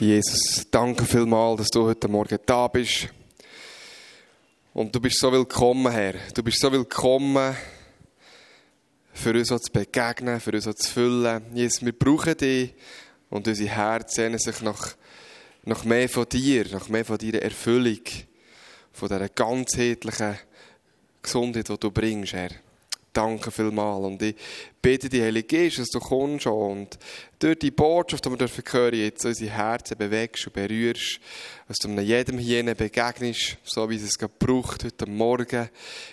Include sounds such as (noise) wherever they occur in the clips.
Jesus, danke vielmals, dass du heute Morgen da bist. Und du bist so willkommen, Herr. Du bist so willkommen, für uns zu begegnen, für uns zu füllen. Jesus, wir brauchen dich und unsere Herzen sehnen sich nach, nach mehr von dir, nach mehr von deiner Erfüllung, von dieser ganzheitlichen Gesundheit, die du bringst, Herr. Danke vielmals. Und ich bitte dich, Heilige Geist, dass du kommst und durch die Botschaft, die wir dürfen hören, jetzt unsere Herzen bewegst und berührst, dass du jedem hier begegnest, so wie es es braucht heute Morgen.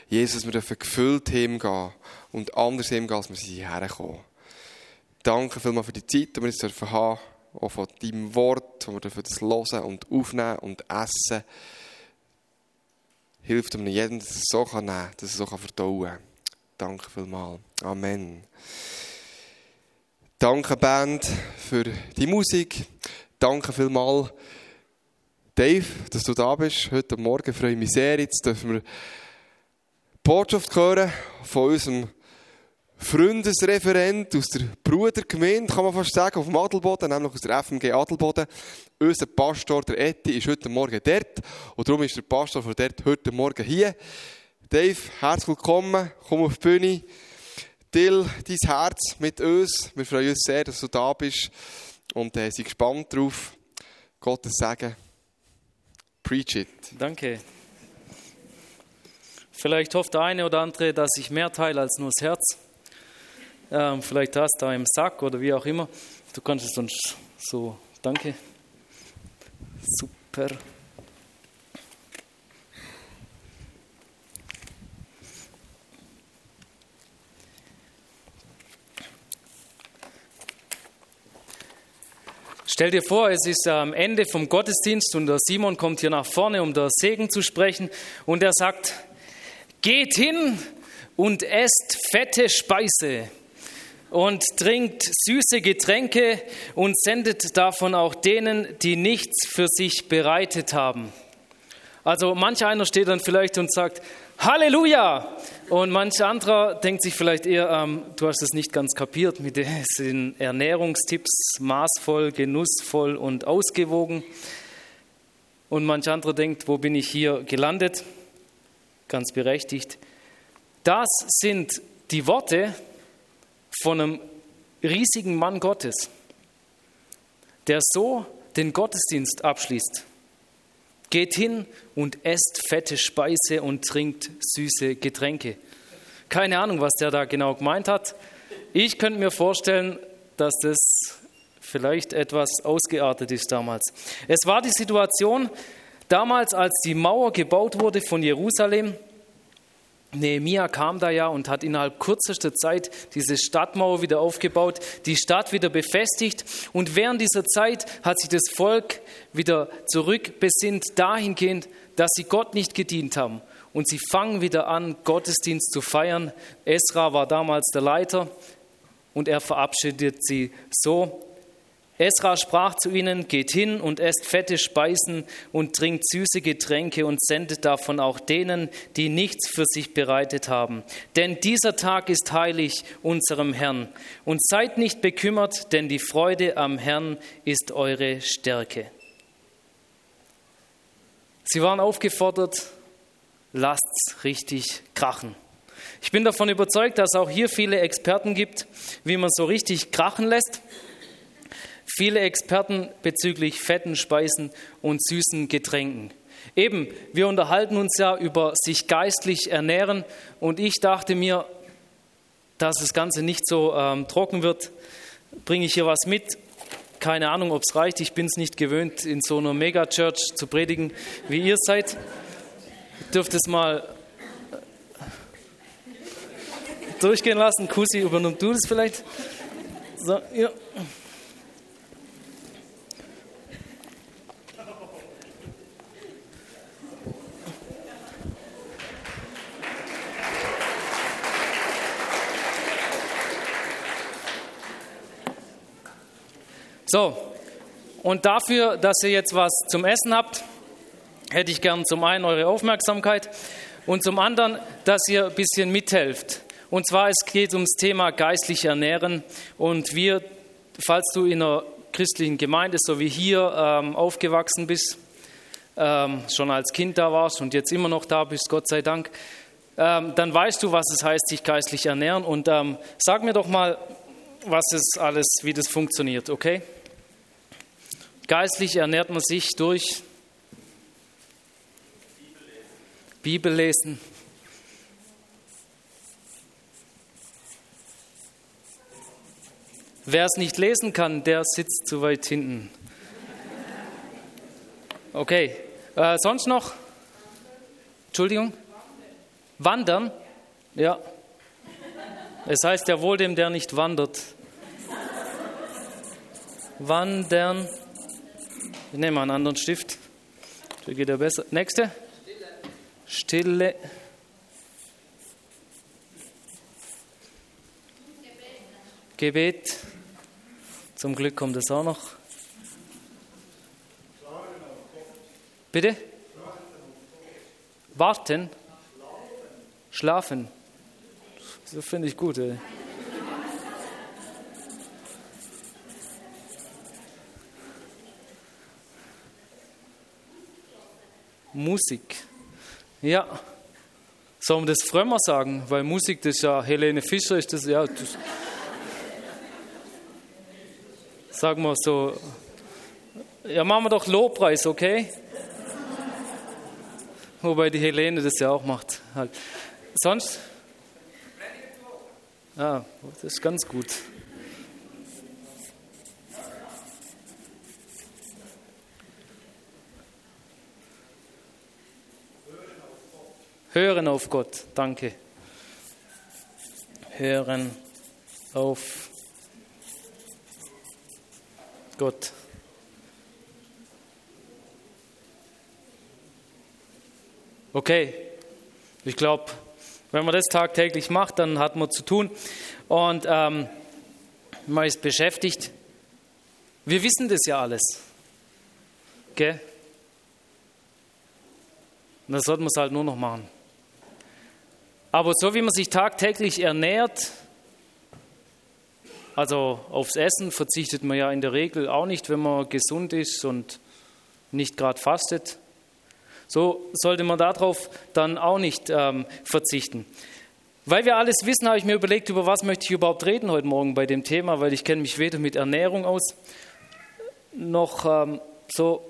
Jesus, wir dürfen gefüllt hingehen und anders hingehen, als wir hierher kommen. Danke vielmals für die Zeit, die wir jetzt dürfen haben, auch von deinem Wort, wo wir dürfen das hören und aufnehmen und essen. Hilft um jedem, dass es so nehmen kann, dass es so verdauen kann. Danke vielmals. Amen. Danke, Band, für die Musik. Danke vielmals, Dave, dass du da bist. Heute Morgen freue ich mich sehr. Jetzt dürfen wir Botschaft hören von unserem Freundesreferent aus der Brudergemeinde, kann man fast sagen, auf dem Adelboden, nämlich aus der FMG Adelboden. Unser Pastor, der Etti, ist heute Morgen dort. Und darum ist der Pastor von dort heute Morgen hier. Dave, herzlich willkommen. Komm auf die Bühne. Till, dein Herz mit uns. Wir freuen uns sehr, dass du da bist und äh, sind gespannt darauf. Gottes Segen. Preach it. Danke. Vielleicht hofft der eine oder andere, dass ich mehr teile als nur das Herz. Ähm, vielleicht hast du da im Sack oder wie auch immer. Du kannst es sonst so. Danke. Super. Stell dir vor, es ist am Ende vom Gottesdienst und der Simon kommt hier nach vorne, um der Segen zu sprechen und er sagt, geht hin und esst fette Speise und trinkt süße Getränke und sendet davon auch denen, die nichts für sich bereitet haben. Also manch einer steht dann vielleicht und sagt, Halleluja! Und manch anderer denkt sich vielleicht eher, ähm, du hast es nicht ganz kapiert mit den (laughs) Ernährungstipps, maßvoll, genussvoll und ausgewogen. Und manch anderer denkt, wo bin ich hier gelandet? Ganz berechtigt. Das sind die Worte von einem riesigen Mann Gottes, der so den Gottesdienst abschließt. Geht hin und esst fette Speise und trinkt süße Getränke. Keine Ahnung, was der da genau gemeint hat. Ich könnte mir vorstellen, dass das vielleicht etwas ausgeartet ist damals. Es war die Situation damals, als die Mauer gebaut wurde von Jerusalem Nehemia kam da ja und hat innerhalb kürzester Zeit diese Stadtmauer wieder aufgebaut, die Stadt wieder befestigt. Und während dieser Zeit hat sich das Volk wieder zurückbesinnt dahingehend, dass sie Gott nicht gedient haben. Und sie fangen wieder an, Gottesdienst zu feiern. Esra war damals der Leiter und er verabschiedet sie so. Esra sprach zu ihnen, geht hin und esst fette Speisen und trinkt süße Getränke und sendet davon auch denen, die nichts für sich bereitet haben. Denn dieser Tag ist heilig unserem Herrn. Und seid nicht bekümmert, denn die Freude am Herrn ist eure Stärke. Sie waren aufgefordert, lasst's richtig krachen. Ich bin davon überzeugt, dass auch hier viele Experten gibt, wie man so richtig krachen lässt viele Experten bezüglich fetten Speisen und süßen Getränken. Eben, wir unterhalten uns ja über sich geistlich ernähren und ich dachte mir, dass das Ganze nicht so ähm, trocken wird, bringe ich hier was mit. Keine Ahnung, ob es reicht. Ich bin es nicht gewöhnt, in so einer Megachurch zu predigen, wie ihr seid. Ihr dürft es mal äh, durchgehen lassen. Kussi, übernimm du das vielleicht? So, ja. So, und dafür, dass ihr jetzt was zum Essen habt, hätte ich gern zum einen eure Aufmerksamkeit und zum anderen, dass ihr ein bisschen mithelft. Und zwar, es geht ums Thema geistlich ernähren und wir, falls du in einer christlichen Gemeinde, so wie hier, ähm, aufgewachsen bist, ähm, schon als Kind da warst und jetzt immer noch da bist, Gott sei Dank, ähm, dann weißt du, was es heißt, sich geistlich ernähren. Und ähm, sag mir doch mal, was es alles, wie das funktioniert, okay? Geistlich ernährt man sich durch Bibel lesen. Wer es nicht lesen kann, der sitzt zu weit hinten. Okay, äh, sonst noch? Entschuldigung? Wandern? Ja. Es heißt ja wohl dem, der nicht wandert. Wandern. Ich nehme mal einen anderen Stift. Da geht er besser. Nächste. Stille. Gebet. Zum Glück kommt es auch noch. Bitte? Warten. Schlafen. Das finde ich gut. Ey. Musik. Ja. Soll man das frömmer sagen? Weil Musik, das ist ja Helene Fischer, ist das ja. Das, sagen wir so. Ja, machen wir doch Lobpreis, okay? Wobei die Helene das ja auch macht. Halt. Sonst? Ja, das ist ganz gut. Hören auf Gott, danke. Hören auf Gott. Okay, ich glaube, wenn man das tagtäglich macht, dann hat man zu tun und ähm, man ist beschäftigt. Wir wissen das ja alles. Okay? Und das sollte man es halt nur noch machen. Aber so wie man sich tagtäglich ernährt, also aufs Essen verzichtet man ja in der Regel auch nicht, wenn man gesund ist und nicht gerade fastet. So sollte man darauf dann auch nicht ähm, verzichten. Weil wir alles wissen, habe ich mir überlegt, über was möchte ich überhaupt reden heute Morgen bei dem Thema, weil ich kenne mich weder mit Ernährung aus, noch ähm, so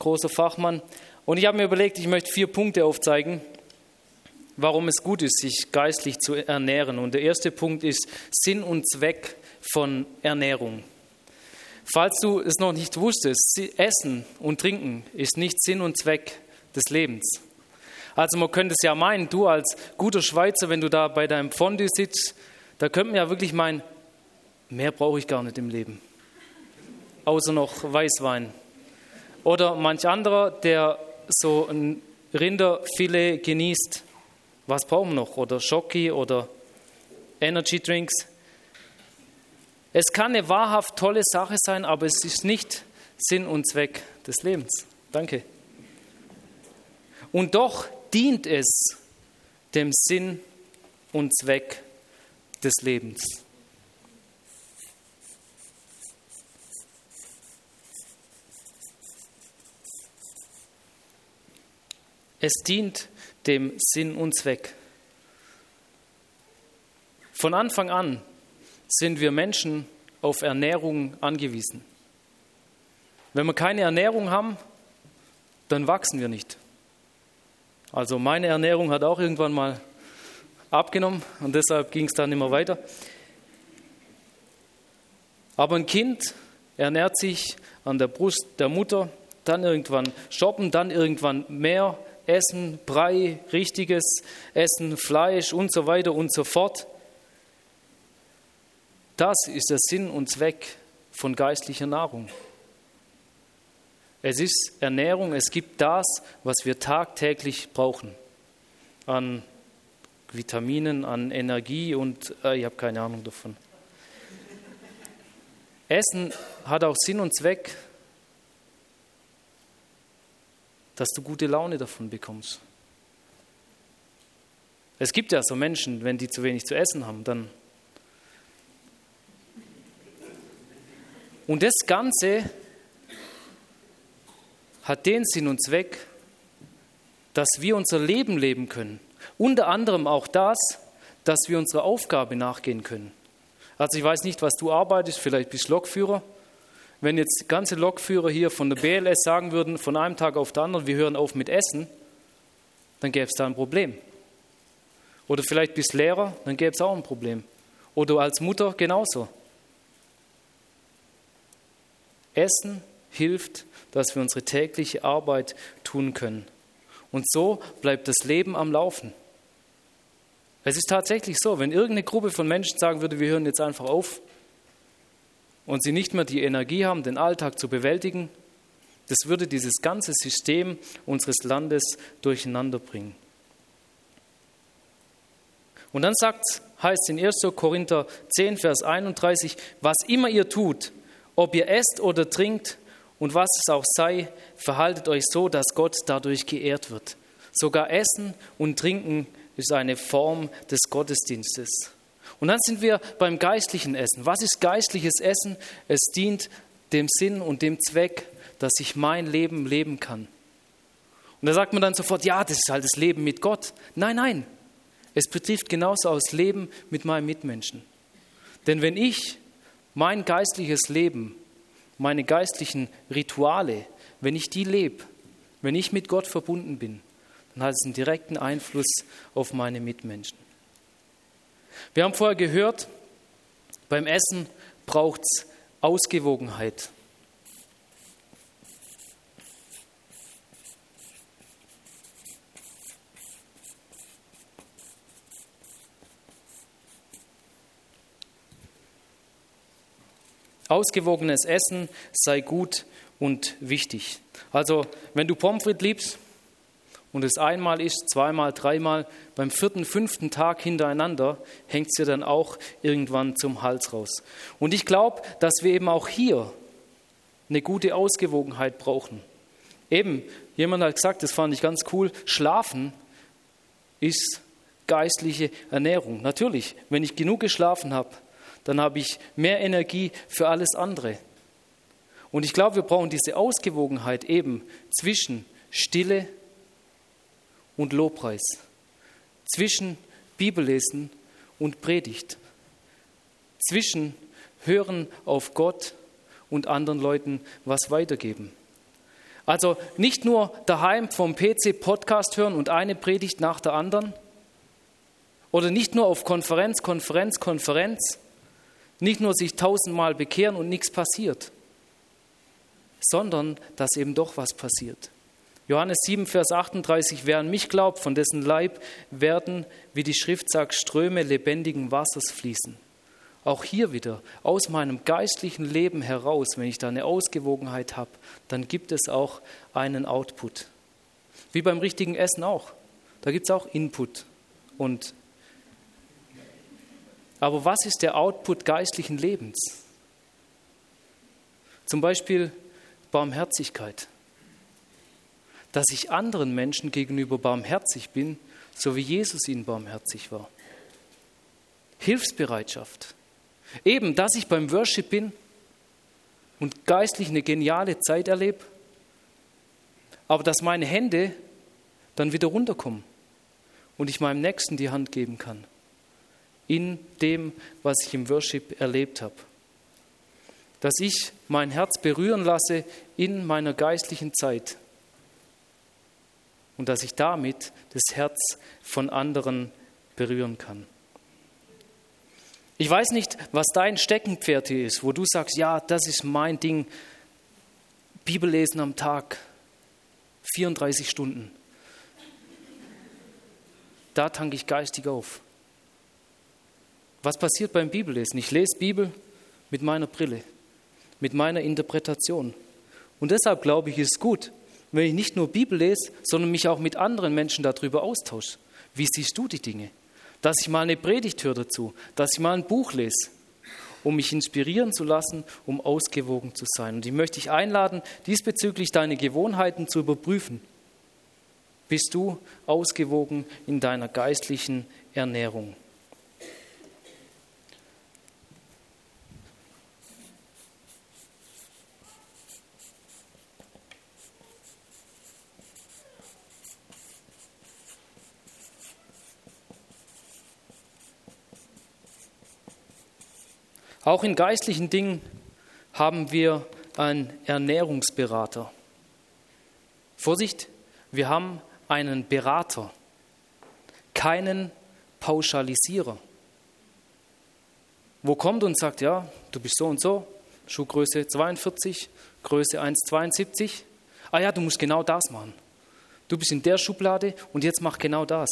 großer Fachmann. Und ich habe mir überlegt, ich möchte vier Punkte aufzeigen, warum es gut ist, sich geistlich zu ernähren. Und der erste Punkt ist Sinn und Zweck von Ernährung. Falls du es noch nicht wusstest, Essen und Trinken ist nicht Sinn und Zweck des Lebens. Also man könnte es ja meinen, du als guter Schweizer, wenn du da bei deinem Fondue sitzt, da könnte man ja wirklich meinen, mehr brauche ich gar nicht im Leben. Außer noch Weißwein. Oder manch anderer, der so ein Rinderfilet genießt, was brauchen wir noch? Oder Schoki oder Energy Drinks. Es kann eine wahrhaft tolle Sache sein, aber es ist nicht Sinn und Zweck des Lebens. Danke. Und doch dient es dem Sinn und Zweck des Lebens. Es dient dem Sinn und Zweck. Von Anfang an sind wir Menschen auf Ernährung angewiesen. Wenn wir keine Ernährung haben, dann wachsen wir nicht. Also meine Ernährung hat auch irgendwann mal abgenommen und deshalb ging es dann immer weiter. Aber ein Kind ernährt sich an der Brust der Mutter, dann irgendwann shoppen, dann irgendwann mehr essen, Brei, richtiges Essen, Fleisch und so weiter und so fort. Das ist der Sinn und Zweck von geistlicher Nahrung. Es ist Ernährung, es gibt das, was wir tagtäglich brauchen. An Vitaminen, an Energie und äh, ich habe keine Ahnung davon. Essen hat auch Sinn und Zweck, dass du gute Laune davon bekommst. Es gibt ja so Menschen, wenn die zu wenig zu essen haben, dann Und das Ganze hat den Sinn und Zweck, dass wir unser Leben leben können. Unter anderem auch das, dass wir unserer Aufgabe nachgehen können. Also ich weiß nicht, was du arbeitest, vielleicht bist du Lokführer. Wenn jetzt ganze Lokführer hier von der BLS sagen würden, von einem Tag auf den anderen, wir hören auf mit Essen, dann gäbe es da ein Problem. Oder vielleicht bist Lehrer, dann gäbe es auch ein Problem. Oder als Mutter genauso. Essen hilft, dass wir unsere tägliche Arbeit tun können. Und so bleibt das Leben am Laufen. Es ist tatsächlich so, wenn irgendeine Gruppe von Menschen sagen würde, wir hören jetzt einfach auf und sie nicht mehr die Energie haben, den Alltag zu bewältigen, das würde dieses ganze System unseres Landes durcheinander bringen. Und dann sagt, heißt in 1. Korinther 10, Vers 31, was immer ihr tut, ob ihr esst oder trinkt und was es auch sei, verhaltet euch so, dass Gott dadurch geehrt wird. Sogar Essen und Trinken ist eine Form des Gottesdienstes. Und dann sind wir beim geistlichen Essen. Was ist geistliches Essen? Es dient dem Sinn und dem Zweck, dass ich mein Leben leben kann. Und da sagt man dann sofort, ja, das ist halt das Leben mit Gott. Nein, nein, es betrifft genauso das Leben mit meinem Mitmenschen. Denn wenn ich mein geistliches Leben, meine geistlichen Rituale, wenn ich die lebe, wenn ich mit Gott verbunden bin, dann hat es einen direkten Einfluss auf meine Mitmenschen. Wir haben vorher gehört, beim Essen braucht es Ausgewogenheit. Ausgewogenes Essen sei gut und wichtig. Also, wenn du Pommes frites liebst und es einmal isst, zweimal, dreimal, beim vierten, fünften Tag hintereinander, hängt es dir dann auch irgendwann zum Hals raus. Und ich glaube, dass wir eben auch hier eine gute Ausgewogenheit brauchen. Eben, jemand hat gesagt, das fand ich ganz cool, schlafen ist geistliche Ernährung. Natürlich, wenn ich genug geschlafen habe, dann habe ich mehr Energie für alles andere. Und ich glaube, wir brauchen diese Ausgewogenheit eben zwischen Stille und Lobpreis, zwischen Bibellesen und Predigt, zwischen Hören auf Gott und anderen Leuten was weitergeben. Also nicht nur daheim vom PC Podcast hören und eine Predigt nach der anderen oder nicht nur auf Konferenz, Konferenz, Konferenz, nicht nur sich tausendmal bekehren und nichts passiert, sondern dass eben doch was passiert. Johannes 7, Vers 38, wer an mich glaubt, von dessen Leib werden, wie die Schrift sagt, Ströme lebendigen Wassers fließen. Auch hier wieder, aus meinem geistlichen Leben heraus, wenn ich da eine Ausgewogenheit habe, dann gibt es auch einen Output. Wie beim richtigen Essen auch. Da gibt es auch Input und aber was ist der Output geistlichen Lebens? Zum Beispiel Barmherzigkeit. Dass ich anderen Menschen gegenüber barmherzig bin, so wie Jesus ihnen barmherzig war. Hilfsbereitschaft. Eben, dass ich beim Worship bin und geistlich eine geniale Zeit erlebe, aber dass meine Hände dann wieder runterkommen und ich meinem Nächsten die Hand geben kann in dem, was ich im Worship erlebt habe. Dass ich mein Herz berühren lasse in meiner geistlichen Zeit und dass ich damit das Herz von anderen berühren kann. Ich weiß nicht, was dein Steckenpferd hier ist, wo du sagst, ja, das ist mein Ding. Bibellesen am Tag, 34 Stunden. Da tanke ich geistig auf. Was passiert beim Bibellesen? Ich lese Bibel mit meiner Brille, mit meiner Interpretation. Und deshalb glaube ich, ist gut, wenn ich nicht nur Bibel lese, sondern mich auch mit anderen Menschen darüber austausche. Wie siehst du die Dinge? Dass ich mal eine Predigt höre dazu, dass ich mal ein Buch lese, um mich inspirieren zu lassen, um ausgewogen zu sein. Und ich möchte dich einladen, diesbezüglich deine Gewohnheiten zu überprüfen. Bist du ausgewogen in deiner geistlichen Ernährung? Auch in geistlichen Dingen haben wir einen Ernährungsberater. Vorsicht, wir haben einen Berater, keinen Pauschalisierer. Wo kommt und sagt, ja, du bist so und so, Schuhgröße 42, Größe 1,72. Ah ja, du musst genau das machen. Du bist in der Schublade und jetzt mach genau das.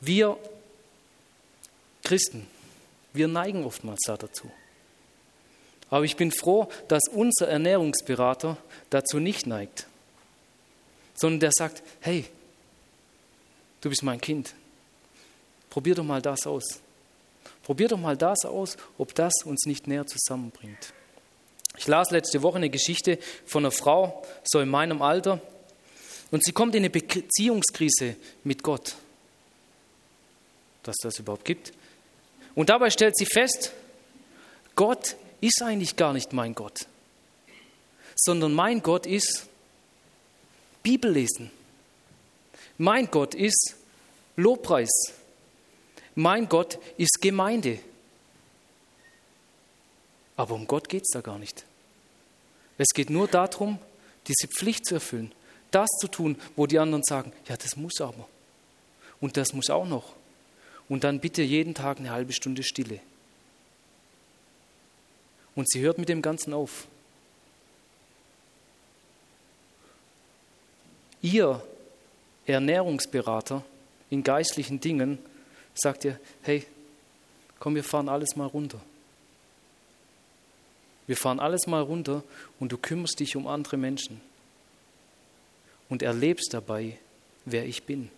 Wir Christen, wir neigen oftmals dazu. Aber ich bin froh, dass unser Ernährungsberater dazu nicht neigt, sondern der sagt, hey, du bist mein Kind, probier doch mal das aus. Probier doch mal das aus, ob das uns nicht näher zusammenbringt. Ich las letzte Woche eine Geschichte von einer Frau, so in meinem Alter, und sie kommt in eine Beziehungskrise mit Gott, dass das überhaupt gibt. Und dabei stellt sie fest, Gott ist eigentlich gar nicht mein Gott, sondern mein Gott ist Bibellesen. Mein Gott ist Lobpreis. Mein Gott ist Gemeinde. Aber um Gott geht es da gar nicht. Es geht nur darum, diese Pflicht zu erfüllen, das zu tun, wo die anderen sagen, ja, das muss aber. Und das muss auch noch. Und dann bitte jeden Tag eine halbe Stunde Stille. Und sie hört mit dem Ganzen auf. Ihr Ernährungsberater in geistlichen Dingen sagt ihr, hey, komm, wir fahren alles mal runter. Wir fahren alles mal runter und du kümmerst dich um andere Menschen und erlebst dabei, wer ich bin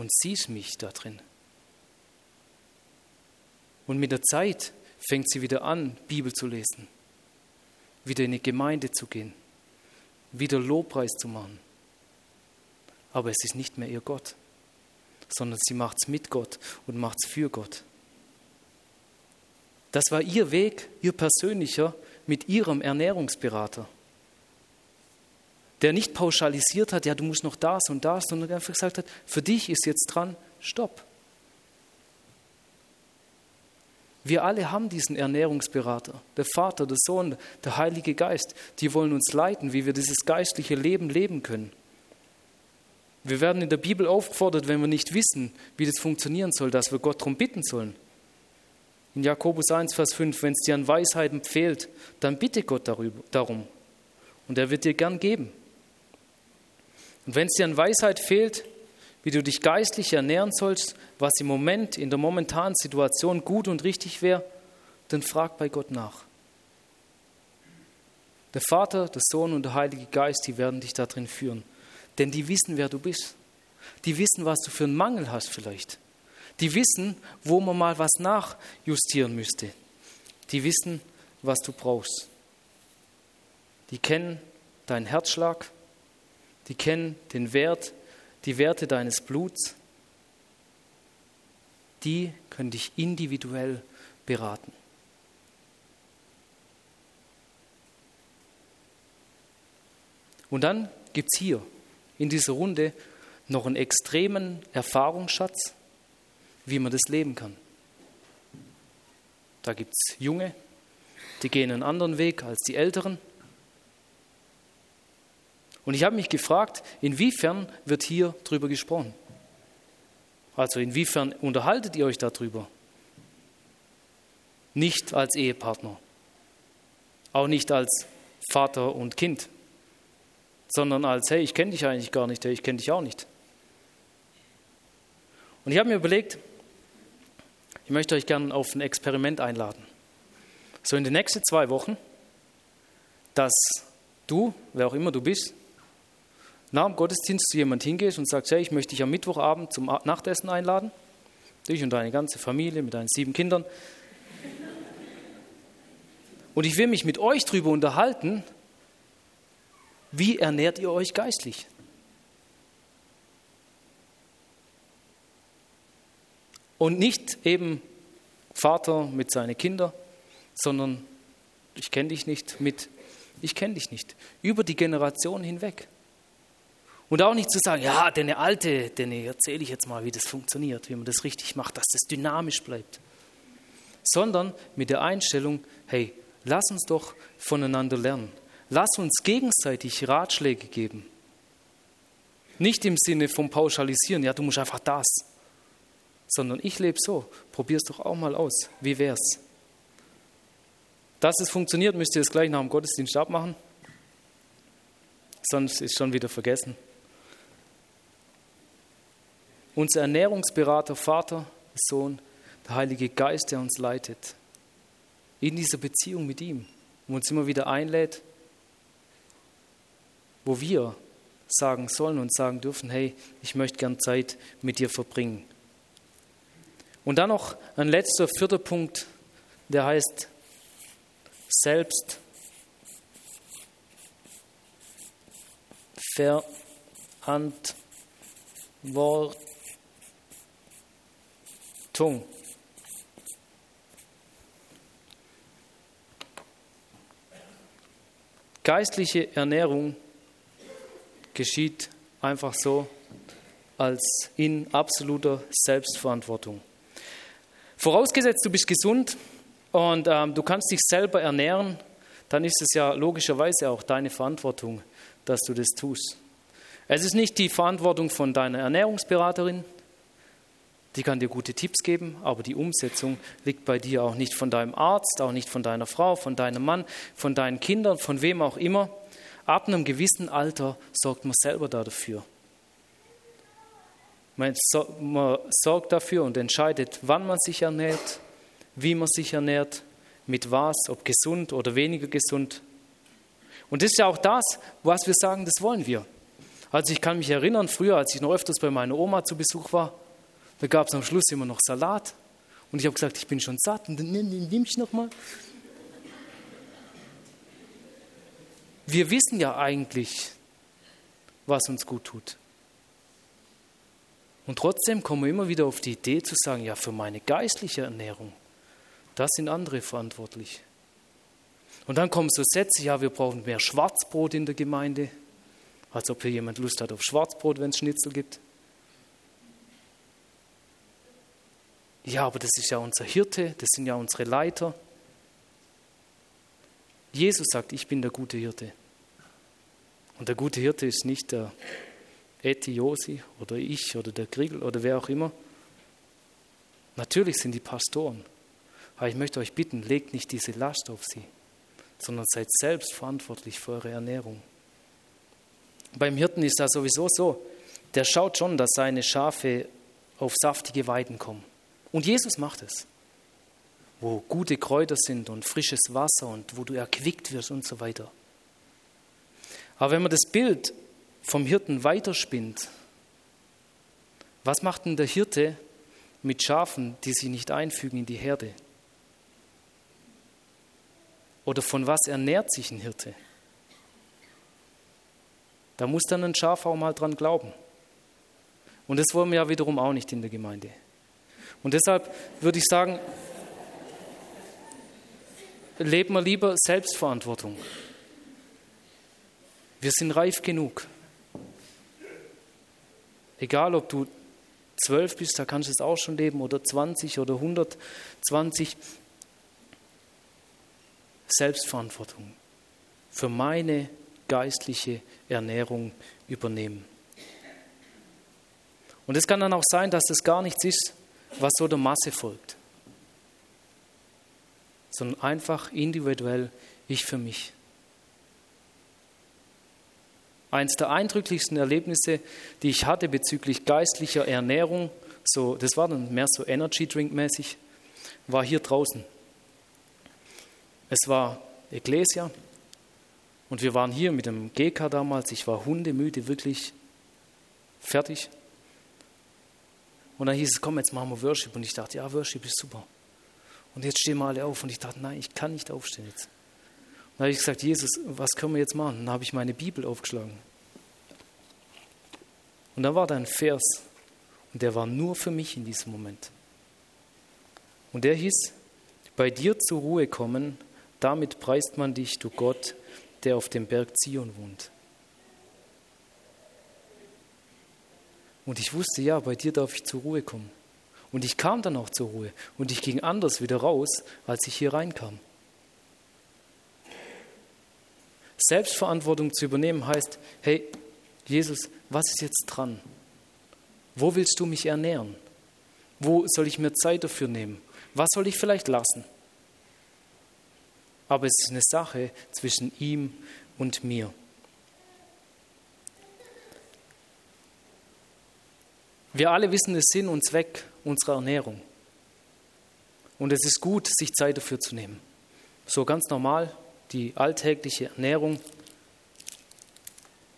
und siehst mich da drin. Und mit der Zeit fängt sie wieder an, Bibel zu lesen, wieder in die Gemeinde zu gehen, wieder Lobpreis zu machen. Aber es ist nicht mehr ihr Gott sondern sie macht es mit Gott und macht es für Gott. Das war ihr Weg, ihr persönlicher, mit ihrem Ernährungsberater, der nicht pauschalisiert hat, ja, du musst noch das und das, sondern einfach gesagt hat, für dich ist jetzt dran, stopp. Wir alle haben diesen Ernährungsberater, der Vater, der Sohn, der Heilige Geist, die wollen uns leiten, wie wir dieses geistliche Leben leben können. Wir werden in der Bibel aufgefordert, wenn wir nicht wissen, wie das funktionieren soll, dass wir Gott darum bitten sollen. In Jakobus 1, Vers 5, wenn es dir an Weisheiten fehlt, dann bitte Gott darüber, darum. Und er wird dir gern geben. Und wenn es dir an Weisheit fehlt, wie du dich geistlich ernähren sollst, was im Moment, in der momentanen Situation gut und richtig wäre, dann frag bei Gott nach. Der Vater, der Sohn und der Heilige Geist, die werden dich darin führen. Denn die wissen, wer du bist. Die wissen, was du für einen Mangel hast vielleicht. Die wissen, wo man mal was nachjustieren müsste. Die wissen, was du brauchst. Die kennen deinen Herzschlag. Die kennen den Wert, die Werte deines Bluts. Die können dich individuell beraten. Und dann gibt es hier in dieser Runde noch einen extremen Erfahrungsschatz, wie man das leben kann. Da gibt es Junge, die gehen einen anderen Weg als die Älteren. Und ich habe mich gefragt, inwiefern wird hier drüber gesprochen? Also inwiefern unterhaltet ihr euch darüber? Nicht als Ehepartner, auch nicht als Vater und Kind, sondern als, hey, ich kenne dich eigentlich gar nicht, hey, ich kenne dich auch nicht. Und ich habe mir überlegt, ich möchte euch gerne auf ein Experiment einladen. So in den nächsten zwei Wochen, dass du, wer auch immer du bist, nach dem Gottesdienst zu jemand hingehst und sagst, hey, ich möchte dich am Mittwochabend zum Nachtessen einladen. Dich und deine ganze Familie mit deinen sieben Kindern. Und ich will mich mit euch darüber unterhalten, wie ernährt ihr euch geistlich? Und nicht eben Vater mit seinen Kindern, sondern ich kenne dich nicht mit, ich kenne dich nicht, über die Generation hinweg. Und auch nicht zu sagen, ja, deine alte, deine erzähle ich jetzt mal, wie das funktioniert, wie man das richtig macht, dass das dynamisch bleibt. Sondern mit der Einstellung, hey, lass uns doch voneinander lernen. Lass uns gegenseitig Ratschläge geben. Nicht im Sinne vom Pauschalisieren, ja, du musst einfach das. Sondern ich lebe so, probier es doch auch mal aus. Wie wär's? Dass es funktioniert, müsst ihr es gleich nach dem Gottesdienst abmachen. Sonst ist schon wieder vergessen. Unser Ernährungsberater, Vater, Sohn, der Heilige Geist, der uns leitet. In dieser Beziehung mit ihm, wo uns immer wieder einlädt, wo wir sagen sollen und sagen dürfen, hey, ich möchte gern Zeit mit dir verbringen. Und dann noch ein letzter, vierter Punkt, der heißt selbst Verantwortung. Geistliche Ernährung geschieht einfach so als in absoluter Selbstverantwortung. Vorausgesetzt, du bist gesund und ähm, du kannst dich selber ernähren, dann ist es ja logischerweise auch deine Verantwortung, dass du das tust. Es ist nicht die Verantwortung von deiner Ernährungsberaterin, die kann dir gute Tipps geben, aber die Umsetzung liegt bei dir auch nicht von deinem Arzt, auch nicht von deiner Frau, von deinem Mann, von deinen Kindern, von wem auch immer. Ab einem gewissen Alter sorgt man selber dafür. Man sorgt dafür und entscheidet, wann man sich ernährt, wie man sich ernährt, mit was, ob gesund oder weniger gesund. Und das ist ja auch das, was wir sagen, das wollen wir. Also ich kann mich erinnern, früher, als ich noch öfters bei meiner Oma zu Besuch war, da gab es am Schluss immer noch Salat. Und ich habe gesagt, ich bin schon satt. Und dann nimm ich noch mal. Wir wissen ja eigentlich, was uns gut tut. Und trotzdem kommen wir immer wieder auf die Idee zu sagen, ja, für meine geistliche Ernährung, das sind andere verantwortlich. Und dann kommen so Sätze, ja, wir brauchen mehr Schwarzbrot in der Gemeinde, als ob hier jemand Lust hat auf Schwarzbrot, wenn es Schnitzel gibt. Ja, aber das ist ja unser Hirte, das sind ja unsere Leiter. Jesus sagt, ich bin der gute Hirte. Und der gute Hirte ist nicht der Etiosi oder ich oder der Kriegel oder wer auch immer. Natürlich sind die Pastoren. Aber ich möchte euch bitten, legt nicht diese Last auf sie, sondern seid selbst verantwortlich für eure Ernährung. Beim Hirten ist das sowieso so. Der schaut schon, dass seine Schafe auf saftige Weiden kommen. Und Jesus macht es. Wo gute Kräuter sind und frisches Wasser und wo du erquickt wirst und so weiter. Aber wenn man das Bild vom Hirten weiterspinnt, was macht denn der Hirte mit Schafen, die sich nicht einfügen in die Herde? Oder von was ernährt sich ein Hirte? Da muss dann ein Schaf auch mal dran glauben. Und das wollen wir ja wiederum auch nicht in der Gemeinde. Und deshalb würde ich sagen, leben wir lieber Selbstverantwortung. Wir sind reif genug. Egal, ob du zwölf bist, da kannst du es auch schon leben, oder 20 oder 120. Selbstverantwortung für meine geistliche Ernährung übernehmen. Und es kann dann auch sein, dass es gar nichts ist, was so der Masse folgt, sondern einfach individuell ich für mich. Eines der eindrücklichsten Erlebnisse, die ich hatte bezüglich geistlicher Ernährung, so, das war dann mehr so Energy Drink mäßig, war hier draußen. Es war Ecclesia und wir waren hier mit dem GK damals. Ich war hundemüde, wirklich fertig. Und dann hieß es, komm, jetzt machen wir Worship. Und ich dachte, ja, Worship ist super. Und jetzt stehen wir alle auf. Und ich dachte, nein, ich kann nicht aufstehen jetzt. Und dann habe ich gesagt, Jesus, was können wir jetzt machen? Und dann habe ich meine Bibel aufgeschlagen. Und da war da ein Vers. Und der war nur für mich in diesem Moment. Und der hieß, bei dir zur Ruhe kommen, damit preist man dich, du Gott, der auf dem Berg Zion wohnt. Und ich wusste, ja, bei dir darf ich zur Ruhe kommen. Und ich kam dann auch zur Ruhe. Und ich ging anders wieder raus, als ich hier reinkam. Selbstverantwortung zu übernehmen heißt, hey, Jesus, was ist jetzt dran? Wo willst du mich ernähren? Wo soll ich mir Zeit dafür nehmen? Was soll ich vielleicht lassen? Aber es ist eine Sache zwischen ihm und mir. Wir alle wissen den Sinn und Zweck unserer Ernährung. Und es ist gut, sich Zeit dafür zu nehmen. So ganz normal, die alltägliche Ernährung,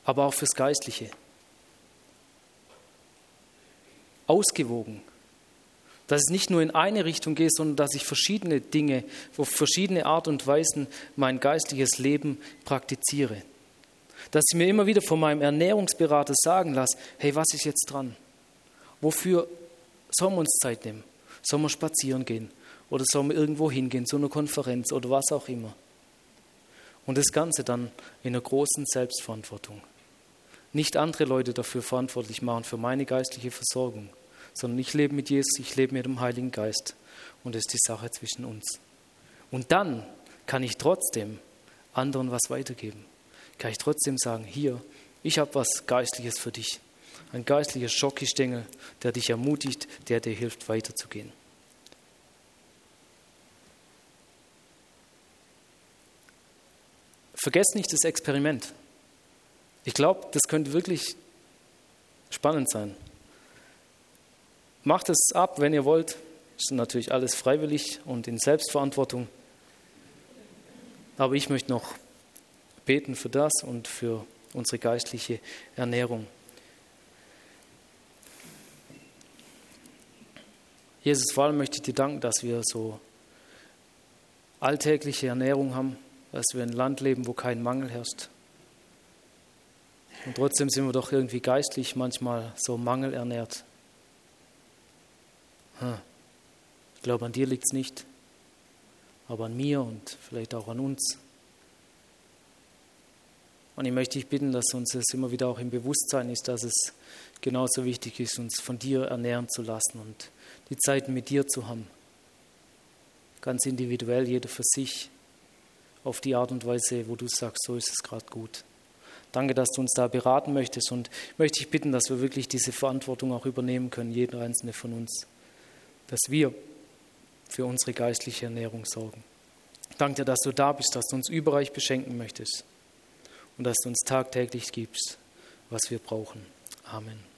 aber auch fürs Geistliche. Ausgewogen. Dass es nicht nur in eine Richtung geht, sondern dass ich verschiedene Dinge auf verschiedene Art und Weisen mein geistliches Leben praktiziere. Dass ich mir immer wieder von meinem Ernährungsberater sagen lasse, hey, was ist jetzt dran? Wofür sollen wir uns Zeit nehmen? Sollen wir spazieren gehen? Oder sollen wir irgendwo hingehen, zu einer Konferenz oder was auch immer? Und das Ganze dann in einer großen Selbstverantwortung. Nicht andere Leute dafür verantwortlich machen für meine geistliche Versorgung, sondern ich lebe mit Jesus, ich lebe mit dem Heiligen Geist. Und das ist die Sache zwischen uns. Und dann kann ich trotzdem anderen was weitergeben. Kann ich trotzdem sagen, hier, ich habe was Geistliches für dich ein geistlicher Schockgestängel, der dich ermutigt, der dir hilft, weiterzugehen. Vergesst nicht das Experiment. Ich glaube, das könnte wirklich spannend sein. Macht es ab, wenn ihr wollt. Ist natürlich alles freiwillig und in Selbstverantwortung. Aber ich möchte noch beten für das und für unsere geistliche Ernährung. Jesus, vor allem möchte ich dir danken, dass wir so alltägliche Ernährung haben, dass wir in einem Land leben, wo kein Mangel herrscht. Und trotzdem sind wir doch irgendwie geistlich manchmal so mangelernährt. Ich glaube, an dir liegt es nicht, aber an mir und vielleicht auch an uns. Und ich möchte dich bitten, dass uns das immer wieder auch im Bewusstsein ist, dass es genauso wichtig ist, uns von dir ernähren zu lassen und die Zeit mit dir zu haben. Ganz individuell, jeder für sich, auf die Art und Weise, wo du sagst, so ist es gerade gut. Danke, dass du uns da beraten möchtest und möchte ich bitten, dass wir wirklich diese Verantwortung auch übernehmen können, jeder einzelne von uns, dass wir für unsere geistliche Ernährung sorgen. Danke dir, dass du da bist, dass du uns überreich beschenken möchtest und dass du uns tagtäglich gibst, was wir brauchen. Amen.